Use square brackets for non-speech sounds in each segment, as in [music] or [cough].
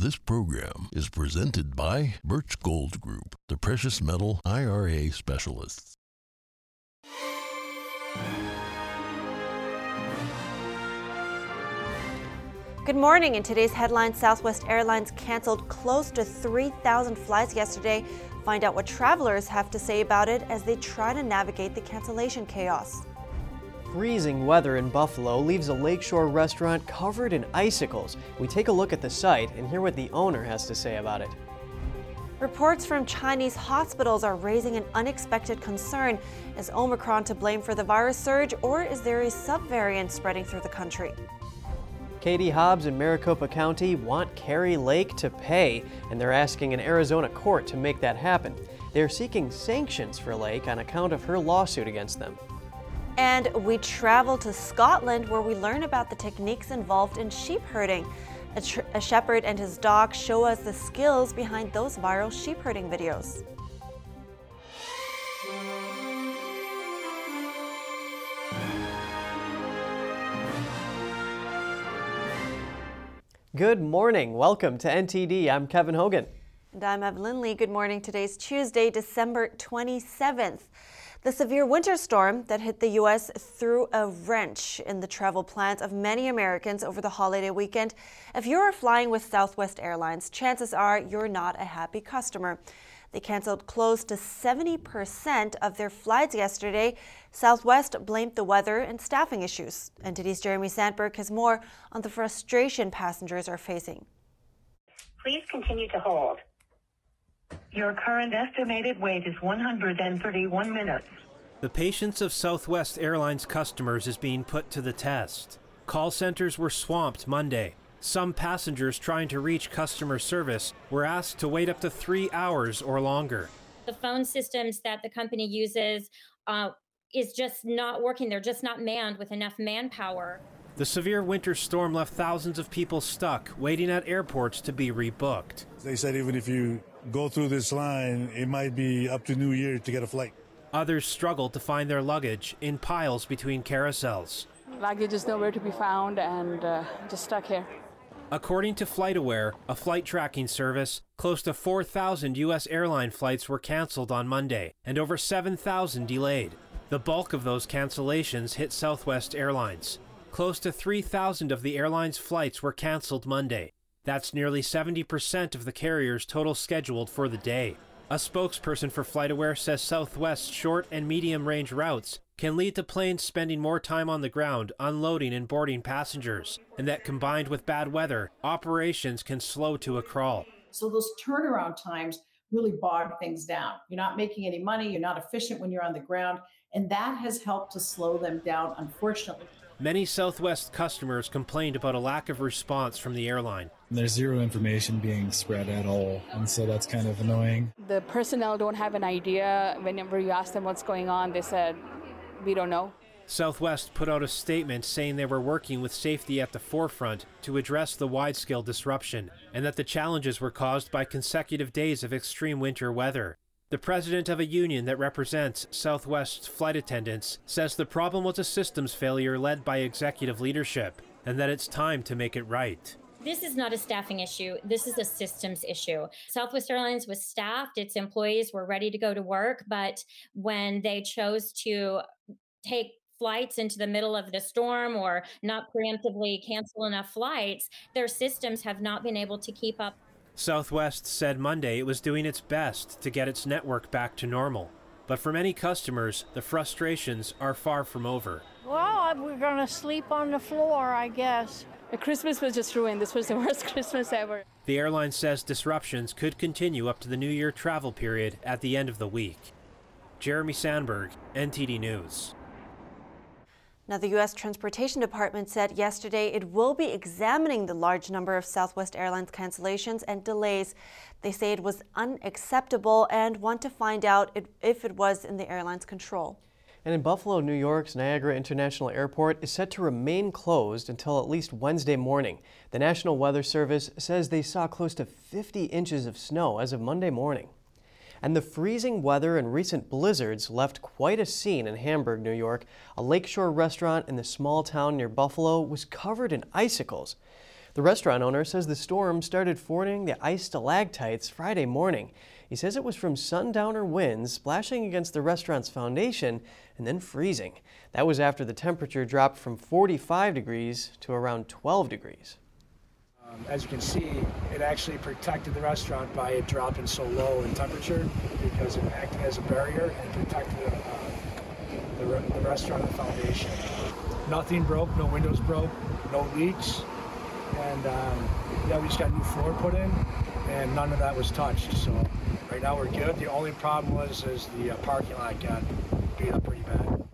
This program is presented by Birch Gold Group, the precious metal IRA specialists. Good morning. In today's headlines, Southwest Airlines canceled close to 3,000 flights yesterday. Find out what travelers have to say about it as they try to navigate the cancellation chaos. Freezing weather in Buffalo leaves a lakeshore restaurant covered in icicles. We take a look at the site and hear what the owner has to say about it. Reports from Chinese hospitals are raising an unexpected concern. Is Omicron to blame for the virus surge, or is there a subvariant spreading through the country? Katie Hobbs in Maricopa County want Kari Lake to pay, and they're asking an Arizona court to make that happen. They're seeking sanctions for Lake on account of her lawsuit against them. And we travel to Scotland where we learn about the techniques involved in sheep herding. A, a shepherd and his dog show us the skills behind those viral sheep herding videos. Good morning. Welcome to NTD. I'm Kevin Hogan. And I'm Evelyn Lee. Good morning. Today's Tuesday, December 27th. The severe winter storm that hit the U.S. threw a wrench in the travel plans of many Americans over the holiday weekend. If you're flying with Southwest Airlines, chances are you're not a happy customer. They canceled close to 70% of their flights yesterday. Southwest blamed the weather and staffing issues. NTD's Jeremy Sandberg has more on the frustration passengers are facing. Please continue to hold. Your current estimated wait is 131 minutes. The patience of Southwest Airlines customers is being put to the test. Call centers were swamped Monday. Some passengers trying to reach customer service were asked to wait up to three hours or longer. The phone systems that the company uses uh, is just not working. They're just not manned with enough manpower. The severe winter storm left thousands of people stuck, waiting at airports to be rebooked. They said even if you go through this line, it might be up to New Year to get a flight. Others struggled to find their luggage in piles between carousels. Luggage is nowhere to be found and uh, just stuck here. According to FlightAware, a flight tracking service, close to 4,000 U.S. airline flights were canceled on Monday and over 7,000 delayed. The bulk of those cancellations hit Southwest Airlines. Close to 3,000 of the airline's flights were canceled Monday. That's nearly 70% of the carrier's total scheduled for the day. A spokesperson for FlightAware says Southwest's short and medium range routes can lead to planes spending more time on the ground unloading and boarding passengers, and that combined with bad weather, operations can slow to a crawl. So those turnaround times really bog things down. You're not making any money, you're not efficient when you're on the ground, and that has helped to slow them down, unfortunately. Many Southwest customers complained about a lack of response from the airline. There's zero information being spread at all, and so that's kind of annoying. The personnel don't have an idea. Whenever you ask them what's going on, they said, we don't know. Southwest put out a statement saying they were working with safety at the forefront to address the wide scale disruption, and that the challenges were caused by consecutive days of extreme winter weather. The president of a union that represents Southwest's flight attendants says the problem was a systems failure led by executive leadership, and that it's time to make it right. This is not a staffing issue. This is a systems issue. Southwest Airlines was staffed, its employees were ready to go to work, but when they chose to take flights into the middle of the storm or not preemptively cancel enough flights, their systems have not been able to keep up. Southwest said Monday it was doing its best to get its network back to normal. But for many customers, the frustrations are far from over. Well, we're going to sleep on the floor, I guess. The Christmas was just ruined. This was the [laughs] worst Christmas ever. The airline says disruptions could continue up to the New Year travel period at the end of the week. Jeremy Sandberg, NTD News. Now, the U.S. Transportation Department said yesterday it will be examining the large number of Southwest Airlines cancellations and delays. They say it was unacceptable and want to find out if it was in the airline's control. And in Buffalo, New York's Niagara International Airport is set to remain closed until at least Wednesday morning. The National Weather Service says they saw close to 50 inches of snow as of Monday morning. And the freezing weather and recent blizzards left quite a scene in Hamburg, New York. A lakeshore restaurant in the small town near Buffalo was covered in icicles. The restaurant owner says the storm started forming the ice stalactites Friday morning. He says it was from sundowner winds splashing against the restaurant's foundation and then freezing. That was after the temperature dropped from 45 degrees to around 12 degrees. Um, as you can see, it actually protected the restaurant by it dropping so low in temperature because it acted as a barrier and protected uh, the, the restaurant foundation. Nothing broke, no windows broke, no leaks, and um, yeah, we just got new floor put in, and none of that was touched. So right now we're good. The only problem was is the uh, parking lot got beat up pretty bad.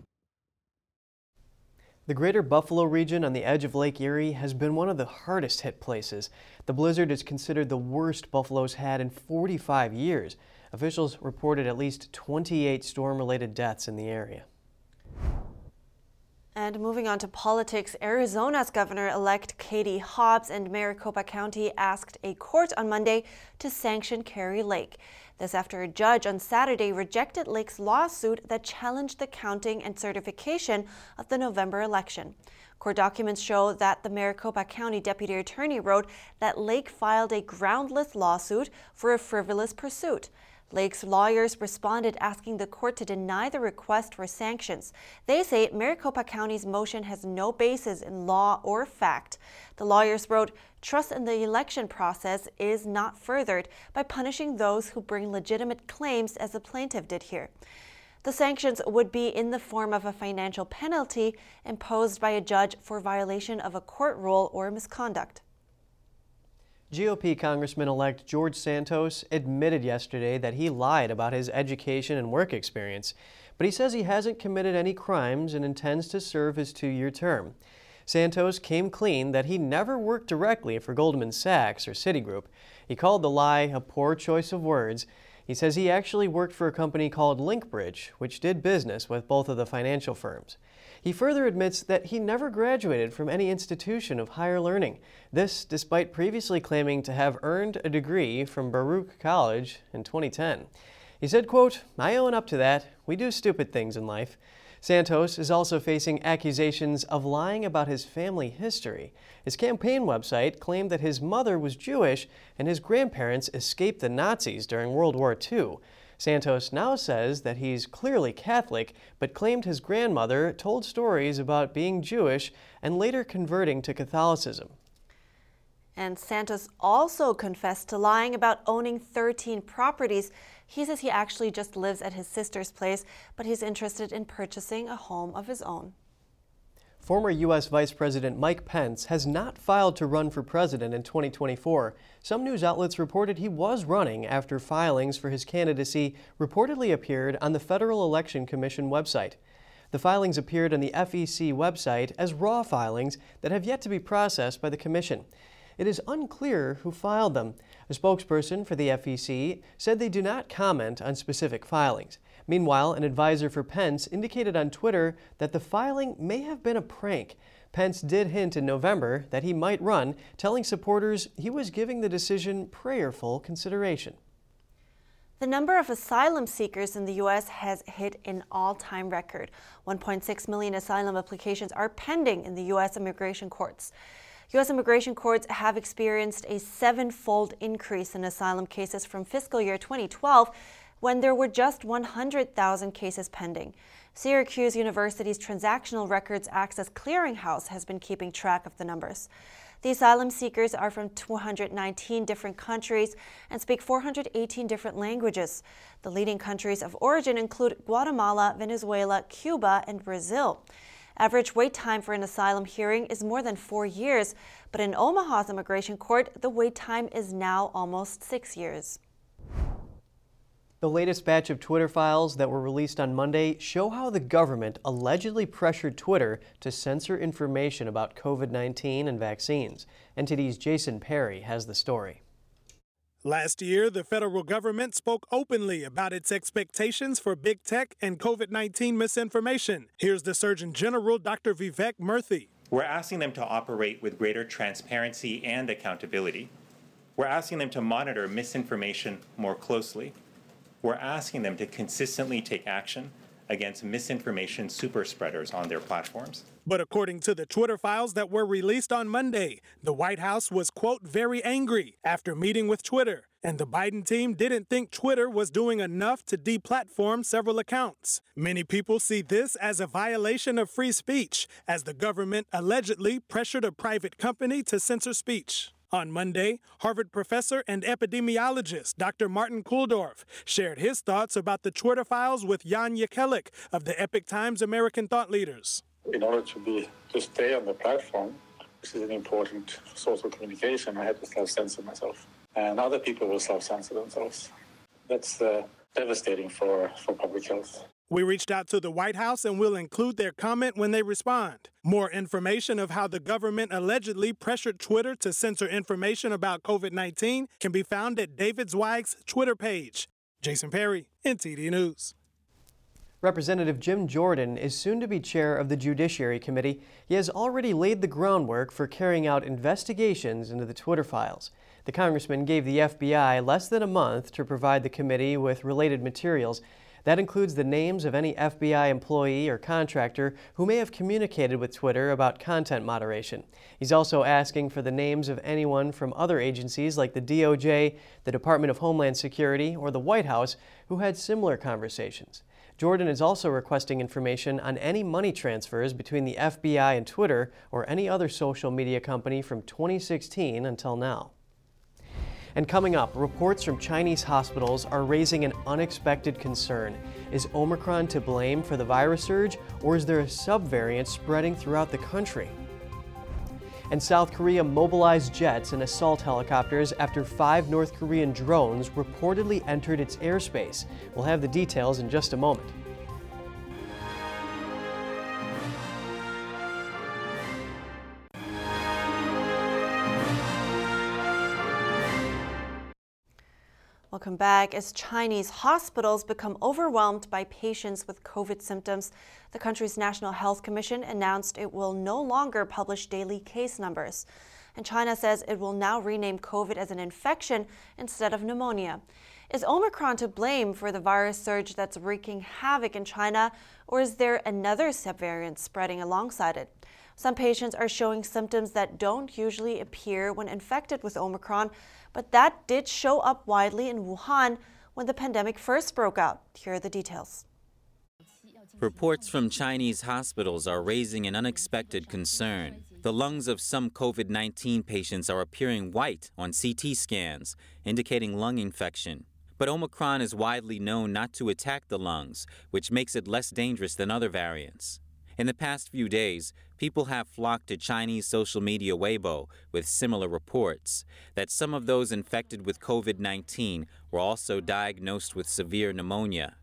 The greater Buffalo region on the edge of Lake Erie has been one of the hardest hit places. The blizzard is considered the worst Buffalo's had in 45 years. Officials reported at least 28 storm related deaths in the area. And moving on to politics, Arizona's Governor elect Katie Hobbs and Maricopa County asked a court on Monday to sanction Kari Lake. This after a judge on Saturday rejected Lake's lawsuit that challenged the counting and certification of the November election. Court documents show that the Maricopa County Deputy Attorney wrote that Lake filed a groundless lawsuit for a frivolous pursuit. Lake's lawyers responded asking the court to deny the request for sanctions. They say Maricopa County's motion has no basis in law or fact. The lawyers wrote, Trust in the election process is not furthered by punishing those who bring legitimate claims as the plaintiff did here. The sanctions would be in the form of a financial penalty imposed by a judge for violation of a court rule or misconduct. GOP Congressman elect George Santos admitted yesterday that he lied about his education and work experience, but he says he hasn't committed any crimes and intends to serve his two year term. Santos came clean that he never worked directly for Goldman Sachs or Citigroup. He called the lie a poor choice of words. He says he actually worked for a company called Linkbridge, which did business with both of the financial firms. He further admits that he never graduated from any institution of higher learning. This despite previously claiming to have earned a degree from Baruch College in 2010. He said, quote, I own up to that. We do stupid things in life. Santos is also facing accusations of lying about his family history. His campaign website claimed that his mother was Jewish and his grandparents escaped the Nazis during World War II. Santos now says that he's clearly Catholic, but claimed his grandmother told stories about being Jewish and later converting to Catholicism. And Santos also confessed to lying about owning 13 properties. He says he actually just lives at his sister's place, but he's interested in purchasing a home of his own. Former U.S. Vice President Mike Pence has not filed to run for president in 2024. Some news outlets reported he was running after filings for his candidacy reportedly appeared on the Federal Election Commission website. The filings appeared on the FEC website as raw filings that have yet to be processed by the Commission. It is unclear who filed them. A spokesperson for the FEC said they do not comment on specific filings. Meanwhile, an advisor for Pence indicated on Twitter that the filing may have been a prank. Pence did hint in November that he might run, telling supporters he was giving the decision prayerful consideration. The number of asylum seekers in the U.S. has hit an all time record. 1.6 million asylum applications are pending in the U.S. immigration courts. U.S. immigration courts have experienced a sevenfold increase in asylum cases from fiscal year 2012 when there were just 100,000 cases pending. Syracuse University's Transactional Records Access Clearinghouse has been keeping track of the numbers. The asylum seekers are from 219 different countries and speak 418 different languages. The leading countries of origin include Guatemala, Venezuela, Cuba, and Brazil. Average wait time for an asylum hearing is more than four years, but in Omaha's immigration court, the wait time is now almost six years. The latest batch of Twitter files that were released on Monday show how the government allegedly pressured Twitter to censor information about COVID 19 and vaccines. NTD's Jason Perry has the story. Last year, the federal government spoke openly about its expectations for big tech and COVID 19 misinformation. Here's the Surgeon General, Dr. Vivek Murthy. We're asking them to operate with greater transparency and accountability. We're asking them to monitor misinformation more closely we're asking them to consistently take action against misinformation super spreaders on their platforms. But according to the Twitter files that were released on Monday, the White House was, quote, very angry after meeting with Twitter. And the Biden team didn't think Twitter was doing enough to deplatform several accounts. Many people see this as a violation of free speech, as the government allegedly pressured a private company to censor speech. On Monday, Harvard professor and epidemiologist Dr. Martin Kulldorff shared his thoughts about the Twitter files with Jan Jekielek of the Epoch Times American Thought Leaders. In order to be to stay on the platform, which is an important source of communication, I had to self-censor myself, and other people will self-censor themselves. That's uh, devastating for, for public health. We reached out to the White House and will include their comment when they respond. More information of how the government allegedly pressured Twitter to censor information about COVID 19 can be found at David Zweig's Twitter page. Jason Perry, NTD News. Representative Jim Jordan is soon to be chair of the Judiciary Committee. He has already laid the groundwork for carrying out investigations into the Twitter files. The congressman gave the FBI less than a month to provide the committee with related materials. That includes the names of any FBI employee or contractor who may have communicated with Twitter about content moderation. He's also asking for the names of anyone from other agencies like the DOJ, the Department of Homeland Security, or the White House who had similar conversations. Jordan is also requesting information on any money transfers between the FBI and Twitter or any other social media company from 2016 until now. And coming up, reports from Chinese hospitals are raising an unexpected concern. Is Omicron to blame for the virus surge, or is there a subvariant spreading throughout the country? And South Korea mobilized jets and assault helicopters after five North Korean drones reportedly entered its airspace. We'll have the details in just a moment. Welcome back. As Chinese hospitals become overwhelmed by patients with COVID symptoms, the country's National Health Commission announced it will no longer publish daily case numbers. And China says it will now rename COVID as an infection instead of pneumonia. Is Omicron to blame for the virus surge that's wreaking havoc in China, or is there another subvariant spreading alongside it? Some patients are showing symptoms that don't usually appear when infected with Omicron, but that did show up widely in Wuhan when the pandemic first broke out. Here are the details. Reports from Chinese hospitals are raising an unexpected concern. The lungs of some COVID 19 patients are appearing white on CT scans, indicating lung infection. But Omicron is widely known not to attack the lungs, which makes it less dangerous than other variants. In the past few days, people have flocked to Chinese social media Weibo with similar reports that some of those infected with COVID 19 were also diagnosed with severe pneumonia.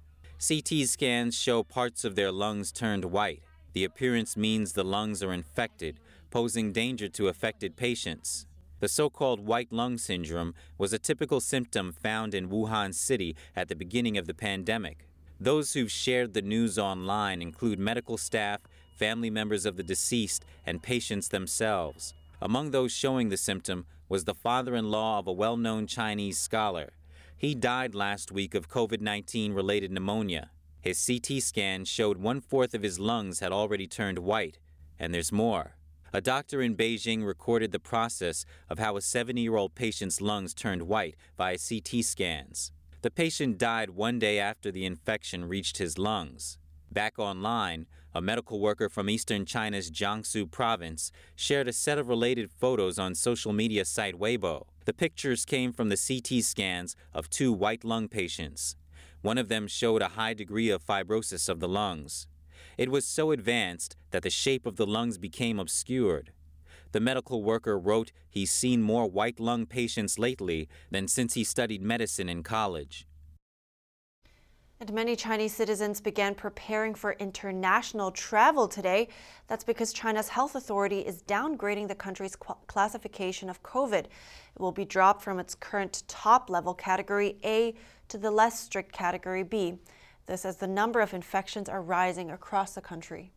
CT scans show parts of their lungs turned white. The appearance means the lungs are infected, posing danger to affected patients. The so called white lung syndrome was a typical symptom found in Wuhan City at the beginning of the pandemic. Those who've shared the news online include medical staff, family members of the deceased, and patients themselves. Among those showing the symptom was the father in law of a well known Chinese scholar. He died last week of COVID 19 related pneumonia. His CT scan showed one fourth of his lungs had already turned white, and there's more. A doctor in Beijing recorded the process of how a 70 year old patient's lungs turned white via CT scans. The patient died one day after the infection reached his lungs. Back online, a medical worker from eastern China's Jiangsu province shared a set of related photos on social media site Weibo. The pictures came from the CT scans of two white lung patients. One of them showed a high degree of fibrosis of the lungs. It was so advanced that the shape of the lungs became obscured. The medical worker wrote he's seen more white lung patients lately than since he studied medicine in college. And many Chinese citizens began preparing for international travel today. That's because China's health authority is downgrading the country's classification of COVID. It will be dropped from its current top level category A to the less strict category B. This as the number of infections are rising across the country.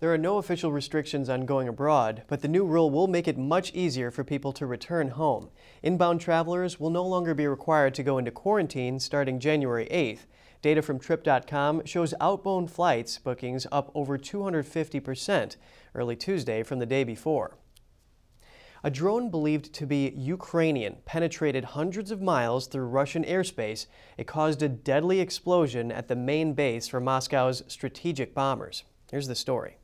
There are no official restrictions on going abroad, but the new rule will make it much easier for people to return home. Inbound travelers will no longer be required to go into quarantine starting January 8th. Data from Trip.com shows outbound flights bookings up over 250% early Tuesday from the day before. A drone believed to be Ukrainian penetrated hundreds of miles through Russian airspace. It caused a deadly explosion at the main base for Moscow's strategic bombers. Here's the story.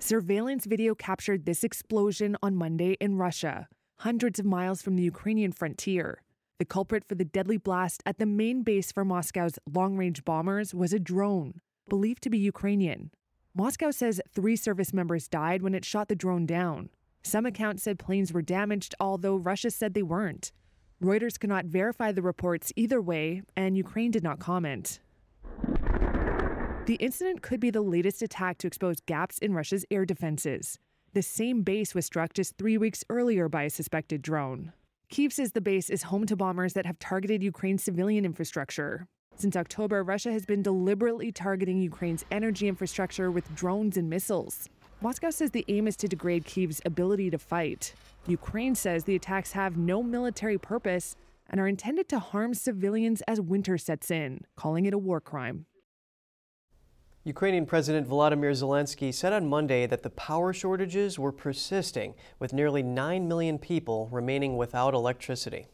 Surveillance video captured this explosion on Monday in Russia, hundreds of miles from the Ukrainian frontier. The culprit for the deadly blast at the main base for Moscow's long range bombers was a drone, believed to be Ukrainian. Moscow says three service members died when it shot the drone down. Some accounts said planes were damaged, although Russia said they weren't. Reuters cannot verify the reports either way, and Ukraine did not comment. The incident could be the latest attack to expose gaps in Russia's air defenses. The same base was struck just three weeks earlier by a suspected drone. Kiev says the base is home to bombers that have targeted Ukraine's civilian infrastructure. Since October, Russia has been deliberately targeting Ukraine's energy infrastructure with drones and missiles. Moscow says the aim is to degrade Kiev's ability to fight. Ukraine says the attacks have no military purpose and are intended to harm civilians as winter sets in, calling it a war crime. Ukrainian President Volodymyr Zelensky said on Monday that the power shortages were persisting, with nearly 9 million people remaining without electricity.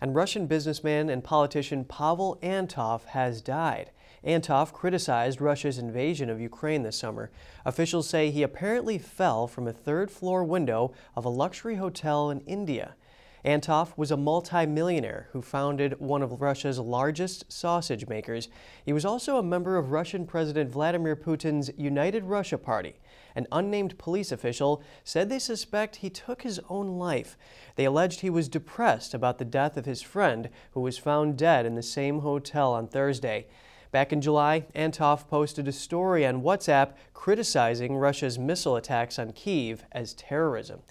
And Russian businessman and politician Pavel Antov has died. Antov criticized Russia's invasion of Ukraine this summer. Officials say he apparently fell from a third floor window of a luxury hotel in India. Antov was a multimillionaire who founded one of Russia's largest sausage makers. He was also a member of Russian President Vladimir Putin's United Russia Party. An unnamed police official said they suspect he took his own life. They alleged he was depressed about the death of his friend, who was found dead in the same hotel on Thursday. Back in July, Antov posted a story on WhatsApp criticizing Russia's missile attacks on Kiev as terrorism.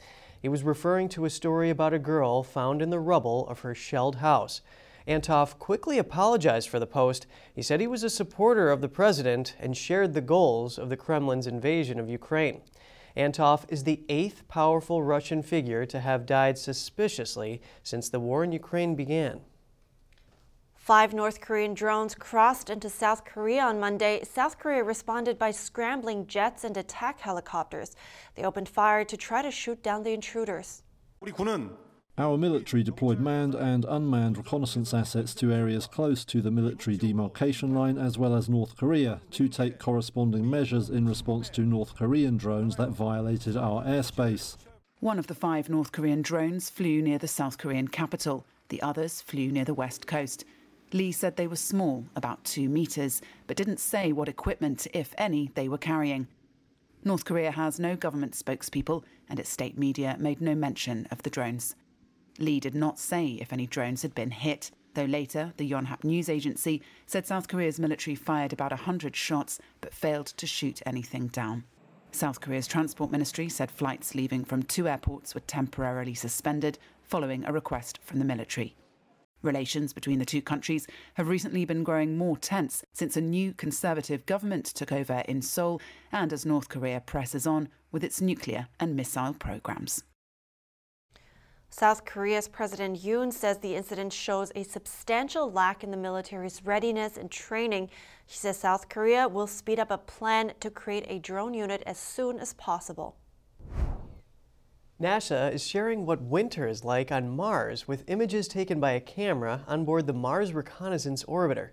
He was referring to a story about a girl found in the rubble of her shelled house. Antov quickly apologized for the post. He said he was a supporter of the president and shared the goals of the Kremlin's invasion of Ukraine. Antov is the eighth powerful Russian figure to have died suspiciously since the war in Ukraine began. Five North Korean drones crossed into South Korea on Monday. South Korea responded by scrambling jets and attack helicopters. They opened fire to try to shoot down the intruders. Our military deployed manned and unmanned reconnaissance assets to areas close to the military demarcation line as well as North Korea to take corresponding measures in response to North Korean drones that violated our airspace. One of the five North Korean drones flew near the South Korean capital. The others flew near the west coast. Lee said they were small, about two metres, but didn't say what equipment, if any, they were carrying. North Korea has no government spokespeople, and its state media made no mention of the drones. Lee did not say if any drones had been hit, though later the Yonhap news agency said South Korea's military fired about 100 shots but failed to shoot anything down. South Korea's transport ministry said flights leaving from two airports were temporarily suspended following a request from the military. Relations between the two countries have recently been growing more tense since a new conservative government took over in Seoul and as North Korea presses on with its nuclear and missile programs. South Korea's President Yoon says the incident shows a substantial lack in the military's readiness and training. He says South Korea will speed up a plan to create a drone unit as soon as possible. NASA is sharing what winter is like on Mars with images taken by a camera on board the Mars Reconnaissance Orbiter.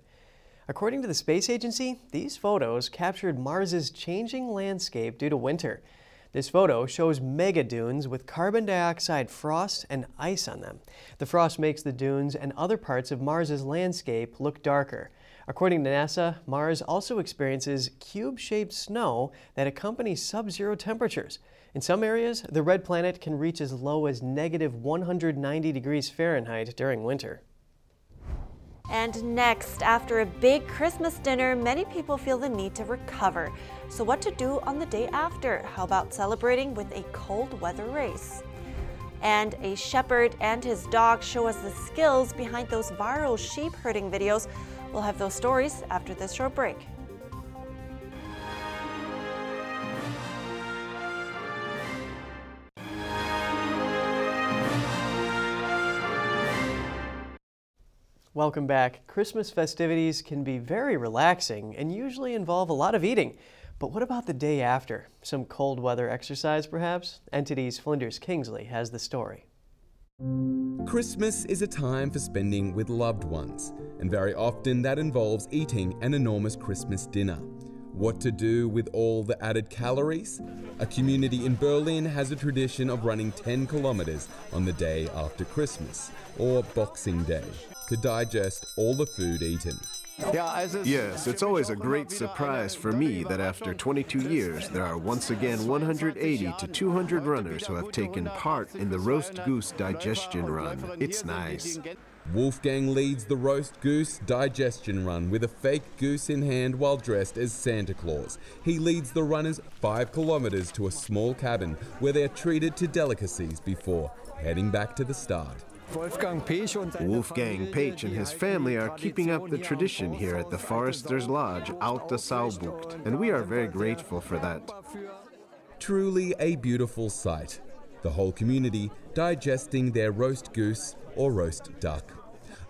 According to the space agency, these photos captured Mars's changing landscape due to winter. This photo shows mega dunes with carbon dioxide frost and ice on them. The frost makes the dunes and other parts of Mars's landscape look darker. According to NASA, Mars also experiences cube shaped snow that accompanies sub zero temperatures. In some areas, the red planet can reach as low as negative 190 degrees Fahrenheit during winter. And next, after a big Christmas dinner, many people feel the need to recover. So, what to do on the day after? How about celebrating with a cold weather race? And a shepherd and his dog show us the skills behind those viral sheep herding videos. We'll have those stories after this short break. Welcome back. Christmas festivities can be very relaxing and usually involve a lot of eating. But what about the day after? Some cold weather exercise, perhaps? NTD's Flinders Kingsley has the story. Christmas is a time for spending with loved ones, and very often that involves eating an enormous Christmas dinner. What to do with all the added calories? A community in Berlin has a tradition of running 10 kilometers on the day after Christmas, or Boxing Day, to digest all the food eaten. Yes, it's always a great surprise for me that after 22 years, there are once again 180 to 200 runners who have taken part in the Roast Goose Digestion Run. It's nice. Wolfgang leads the Roast Goose Digestion Run with a fake goose in hand while dressed as Santa Claus. He leads the runners five kilometers to a small cabin where they're treated to delicacies before heading back to the start. Wolfgang Pech and his family are keeping up the tradition here at the Foresters Lodge, Alte Saubucht, and we are very grateful for that. Truly a beautiful sight. The whole community digesting their roast goose or roast duck.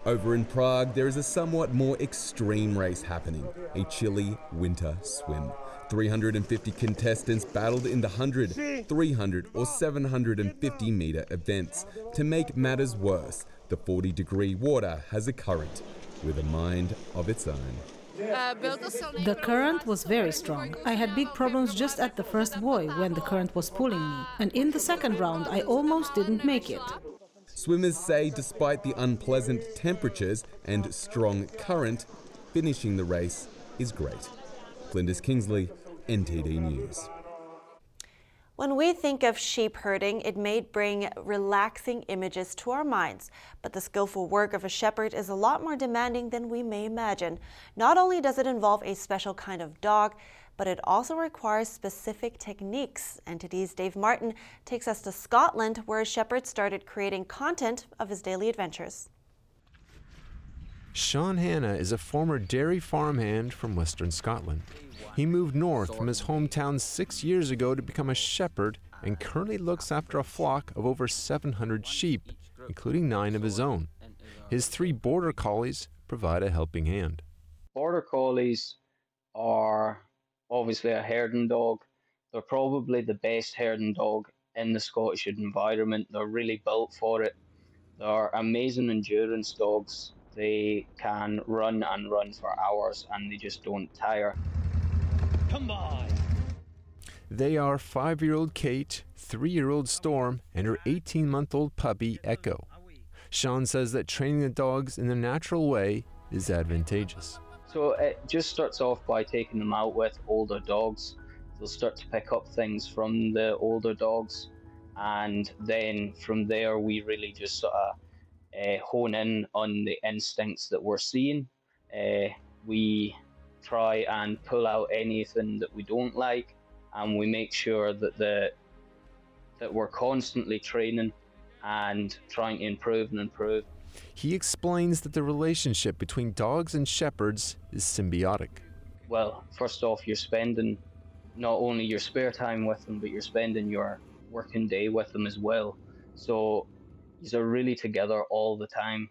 Over in Prague, there is a somewhat more extreme race happening a chilly winter swim. 350 contestants battled in the 100, 300, or 750 meter events. To make matters worse, the 40 degree water has a current with a mind of its own. The current was very strong. I had big problems just at the first buoy when the current was pulling me, and in the second round, I almost didn't make it. Swimmers say despite the unpleasant temperatures and strong current, finishing the race is great. Flinders Kingsley, NTD News. When we think of sheep herding, it may bring relaxing images to our minds, but the skillful work of a shepherd is a lot more demanding than we may imagine. Not only does it involve a special kind of dog, but it also requires specific techniques. NTD's Dave Martin takes us to Scotland, where a shepherd started creating content of his daily adventures. Sean Hanna is a former dairy farmhand from Western Scotland. He moved north from his hometown six years ago to become a shepherd and currently looks after a flock of over 700 sheep, including nine of his own. His three border collies provide a helping hand. Border collies are obviously a herding dog. They're probably the best herding dog in the Scottish environment. They're really built for it. They're amazing endurance dogs. They can run and run for hours and they just don't tire. Come on! They are five year old Kate, three year old Storm, and her 18 month old puppy Echo. Sean says that training the dogs in the natural way is advantageous. So it just starts off by taking them out with older dogs. They'll start to pick up things from the older dogs, and then from there we really just sort of uh, hone in on the instincts that we're seeing. Uh, we try and pull out anything that we don't like, and we make sure that the that we're constantly training and trying to improve and improve. He explains that the relationship between dogs and shepherds is symbiotic. Well, first off, you're spending not only your spare time with them, but you're spending your working day with them as well. So you're really together all the time.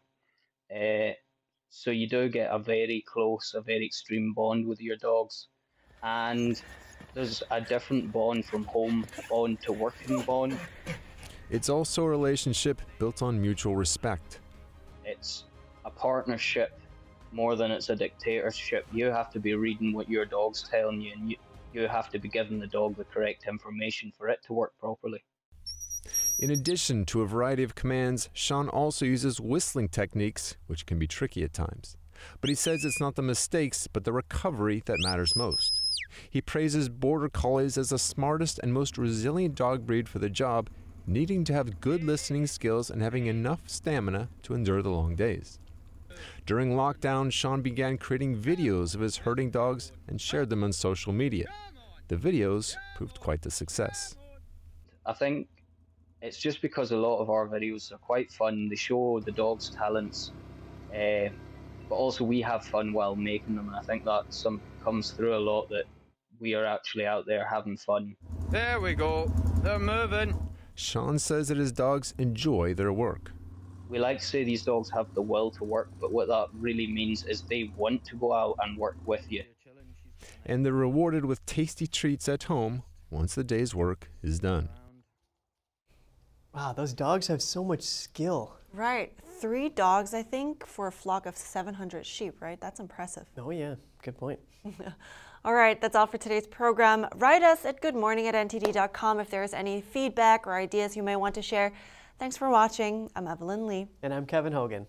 Uh, so you do get a very close, a very extreme bond with your dogs. And there's a different bond from home bond to working bond. It's also a relationship built on mutual respect. It's a partnership more than it's a dictatorship. You have to be reading what your dog's telling you, and you, you have to be giving the dog the correct information for it to work properly. In addition to a variety of commands, Sean also uses whistling techniques, which can be tricky at times. But he says it's not the mistakes, but the recovery that matters most. He praises Border Collies as the smartest and most resilient dog breed for the job, needing to have good listening skills and having enough stamina to endure the long days. During lockdown, Sean began creating videos of his herding dogs and shared them on social media. The videos proved quite the success. I think it's just because a lot of our videos are quite fun. They show the dog's talents, uh, but also we have fun while making them. And I think that some comes through a lot that we are actually out there having fun. There we go. They're moving. Sean says that his dogs enjoy their work. We like to say these dogs have the will to work, but what that really means is they want to go out and work with you. And they're rewarded with tasty treats at home once the day's work is done. Wow, those dogs have so much skill. Right. Three dogs, I think, for a flock of 700 sheep, right? That's impressive. Oh, yeah. Good point. [laughs] all right, that's all for today's program. Write us at goodmorning at ntd.com if there is any feedback or ideas you may want to share. Thanks for watching. I'm Evelyn Lee. And I'm Kevin Hogan.